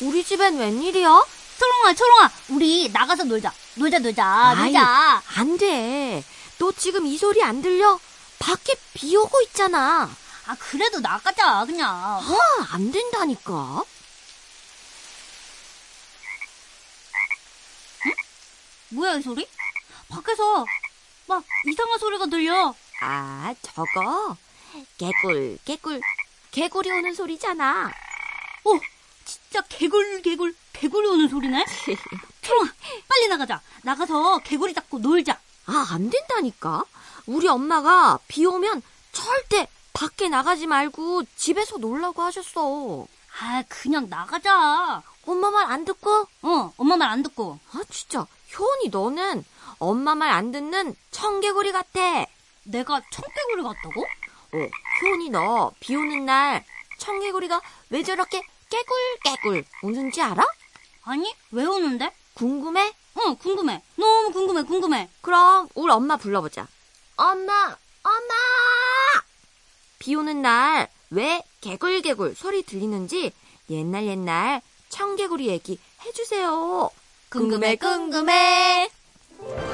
우리 집엔 웬일이야? 초롱아, 초롱아, 우리 나가서 놀자. 놀자, 놀자, 놀자. 안 돼. 너 지금 이 소리 안 들려? 밖에 비 오고 있잖아. 아, 그래도 나가자, 그냥. 어? 아, 안 된다니까. 뭐야, 이 소리? 밖에서 막 이상한 소리가 들려. 아, 저거. 개굴, 개굴, 개굴이 오는 소리잖아. 어, 진짜 개굴, 개굴, 개굴이 오는 소리네? 초롱아, 빨리 나가자. 나가서 개구리 잡고 놀자. 아, 안 된다니까. 우리 엄마가 비 오면 절대 밖에 나가지 말고 집에서 놀라고 하셨어. 아, 그냥 나가자. 엄마 말 안 듣고? 어, 엄마 말 안 듣고. 아, 진짜. 효원이 너는 엄마 말 안 듣는 청개구리 같아. 내가 청개구리 같다고? 어, 효원이 너 비 오는 날 청개구리가 왜 저렇게 깨굴깨굴 우는지 알아? 아니, 왜 우는데? 궁금해? 응, 궁금해. 너무 궁금해, 궁금해. 그럼 우리 엄마 불러보자. 엄마, 엄마! 비 오는 날 왜 개굴개굴 소리 들리는지 옛날 옛날 청개구리 얘기 해주세요. 궁금해, 궁금해. 아나운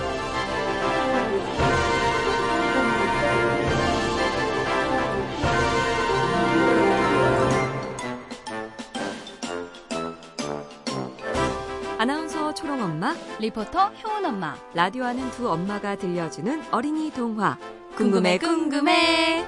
서 초롱엄마, 리포터 효은 엄마. 라디오 하는 두 엄마가 들려주는 어린이 동화. 궁금해, 궁금해.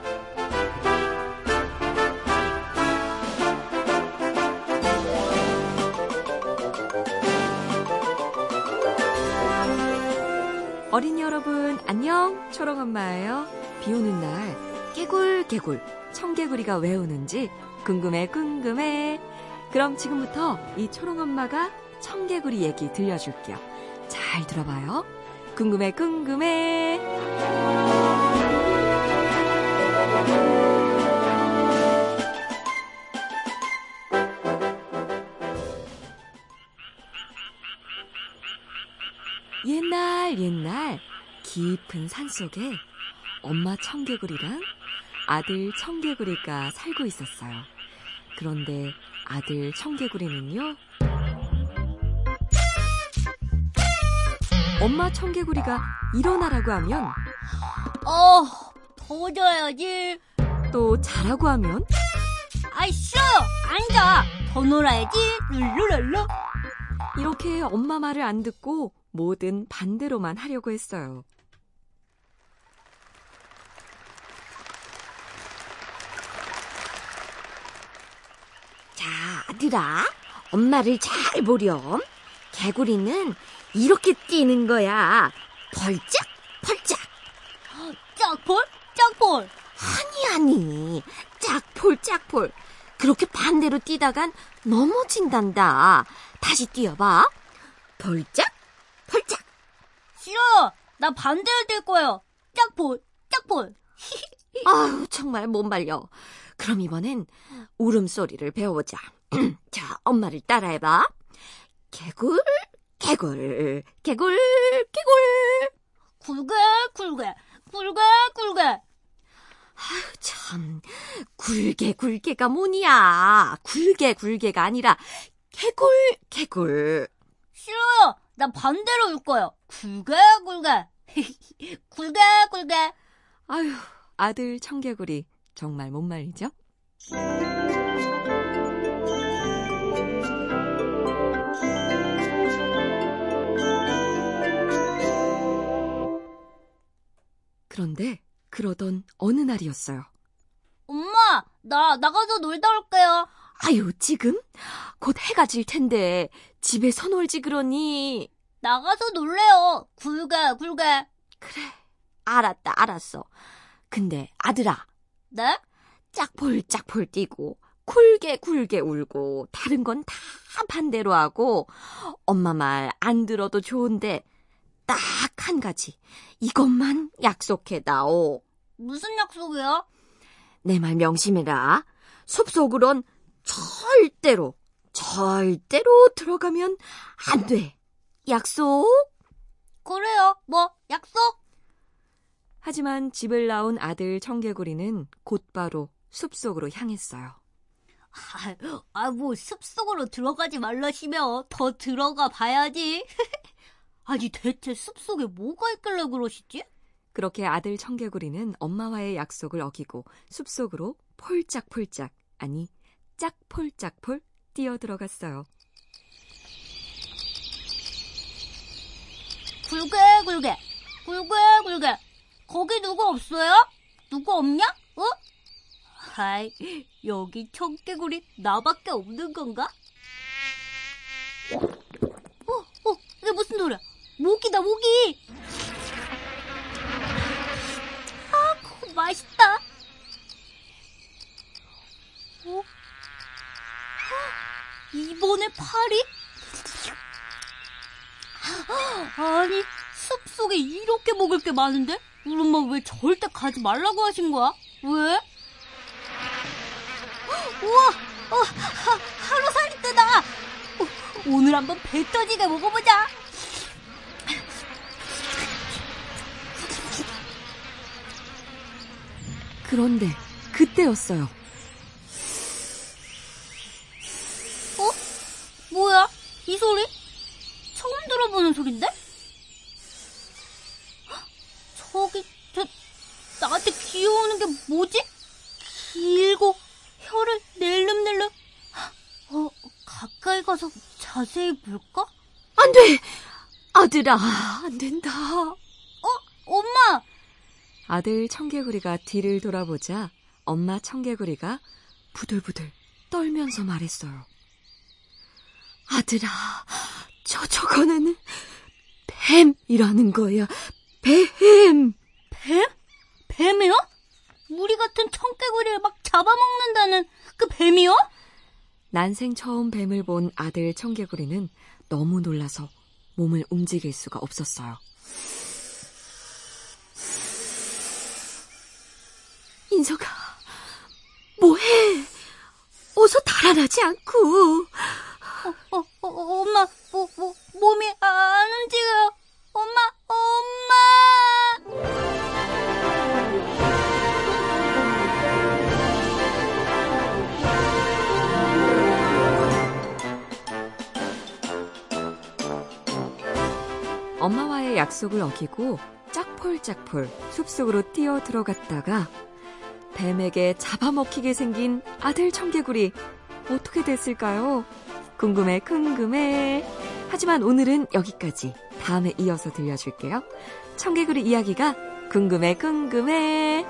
어린이 여러분, 안녕. 초롱 엄마예요. 비 오는 날, 깨굴깨굴, 청개구리가 왜 우는지 궁금해, 궁금해. 그럼 지금부터 이 초롱 엄마가 청개구리 얘기 들려줄게요. 잘 들어봐요. 궁금해, 궁금해. 옛날 옛날 깊은 산 속에 엄마 청개구리랑 아들 청개구리가 살고 있었어요. 그런데 아들 청개구리는요. 엄마 청개구리가 일어나라고 하면 어, 더 자야지. 또 자라고 하면 아이, 싫어! 앉아! 더 놀아야지. 룰루랄루. 이렇게 엄마 말을 안 듣고 뭐든 반대로만 하려고 했어요. 자, 아들아. 엄마를 잘 보렴. 개구리는 이렇게 뛰는 거야. 벌짝, 벌짝. 짝볼? 짝볼. 아니, 아니. 짝폴, 짝폴. 그렇게 반대로 뛰다간 넘어진단다. 다시 뛰어봐. 벌짝, 벌짝. 싫어! 나 반대로 뛸 거예요. 짝볼, 짝볼. 아유, 정말 못 말려. 그럼 이번엔 울음소리를 배워보자. 자, 엄마를 따라해봐. 개굴, 개굴, 개굴, 개굴. 굴게, 굴게, 굴게, 굴게. 참, 굴개, 굴개가 뭐냐. 굴개, 굴개가 아니라 개굴, 개굴. 싫어요. 나 반대로 울 거예요. 굴게, 굴게. 굴게, 굴게. 아휴, 아들 청개구리 정말 못 말리죠? 그런데 그러던 어느 날이었어요. 엄마, 나 나가서 놀다 올게요. 아유, 지금? 곧 해가 질 텐데, 집에서 놀지 그러니. 나가서 놀래요. 굴게, 굴게. 그래, 알았다, 알았어. 근데 아들아, 네? 짝폴 짝폴 뛰고 굴게 굴게 울고 다른 건 다 반대로 하고 엄마 말 안 들어도 좋은데 딱 한 가지 이것만 약속해 다오. 무슨 약속이요? 내 말 명심해라. 숲속으론 절대로 절대로 들어가면 안 돼. 약속? 그래요. 뭐, 약속? 하지만 집을 나온 아들 청개구리는 곧바로 숲속으로 향했어요. 아, 뭐 숲속으로 들어가지 말라시며 더 들어가 봐야지. 아니 대체 숲속에 뭐가 있길래 그러시지? 그렇게 아들 청개구리는 엄마와의 약속을 어기고 숲속으로 폴짝폴짝, 아니, 짝폴짝폴 뛰어 들어갔어요. 굴게 굴게 굴게 굴게 거기 누구 없어요? 누구 없냐? 어? 아이 여기 청개구리 나밖에 없는 건가? 어, 어, 이게 무슨 노래? 모기다 모기. 아, 그거 맛있다. 어? 어? 이번에 파리? 아니 숲속에 이렇게 먹을 게 많은데 우리 엄마 왜 절대 가지 말라고 하신 거야? 왜? 우와 어, 하, 하루살이 뜨다 어, 오늘 한번 배 터지게 먹어보자 그런데 그때였어요. 어? 뭐야 이 소리? 처음 들어보는 소린데? 헉, 저기 저 나한테 기어오는 게 뭐지? 길고 혀를 낼름낼름 어 가까이 가서 자세히 볼까? 안 돼! 아들아, 안 된다. 엄마 아들 청개구리가 뒤를 돌아보자 엄마 청개구리가 부들부들 떨면서 말했어요. 아들아, 저, 저거는 뱀이라는 거야. 뱀! 뱀? 뱀이요? 우리 같은 청개구리를 막 잡아먹는다는 그 뱀이요? 난생 처음 뱀을 본 아들 청개구리는 너무 놀라서 몸을 움직일 수가 없었어요. 인서가, 뭐해? 어서 달아나지 않고. 어, 어, 어, 엄마, 뭐, 뭐, 몸이 안 움직여요. 엄마, 엄마! 엄마와의 약속을 어기고 짝폴짝폴 숲속으로 뛰어 들어갔다가 뱀에게 잡아먹히게 생긴 아들 청개구리 어떻게 됐을까요? 궁금해 궁금해. 하지만 오늘은 여기까지. 다음에 이어서 들려줄게요. 청개구리 이야기가 궁금해 궁금해.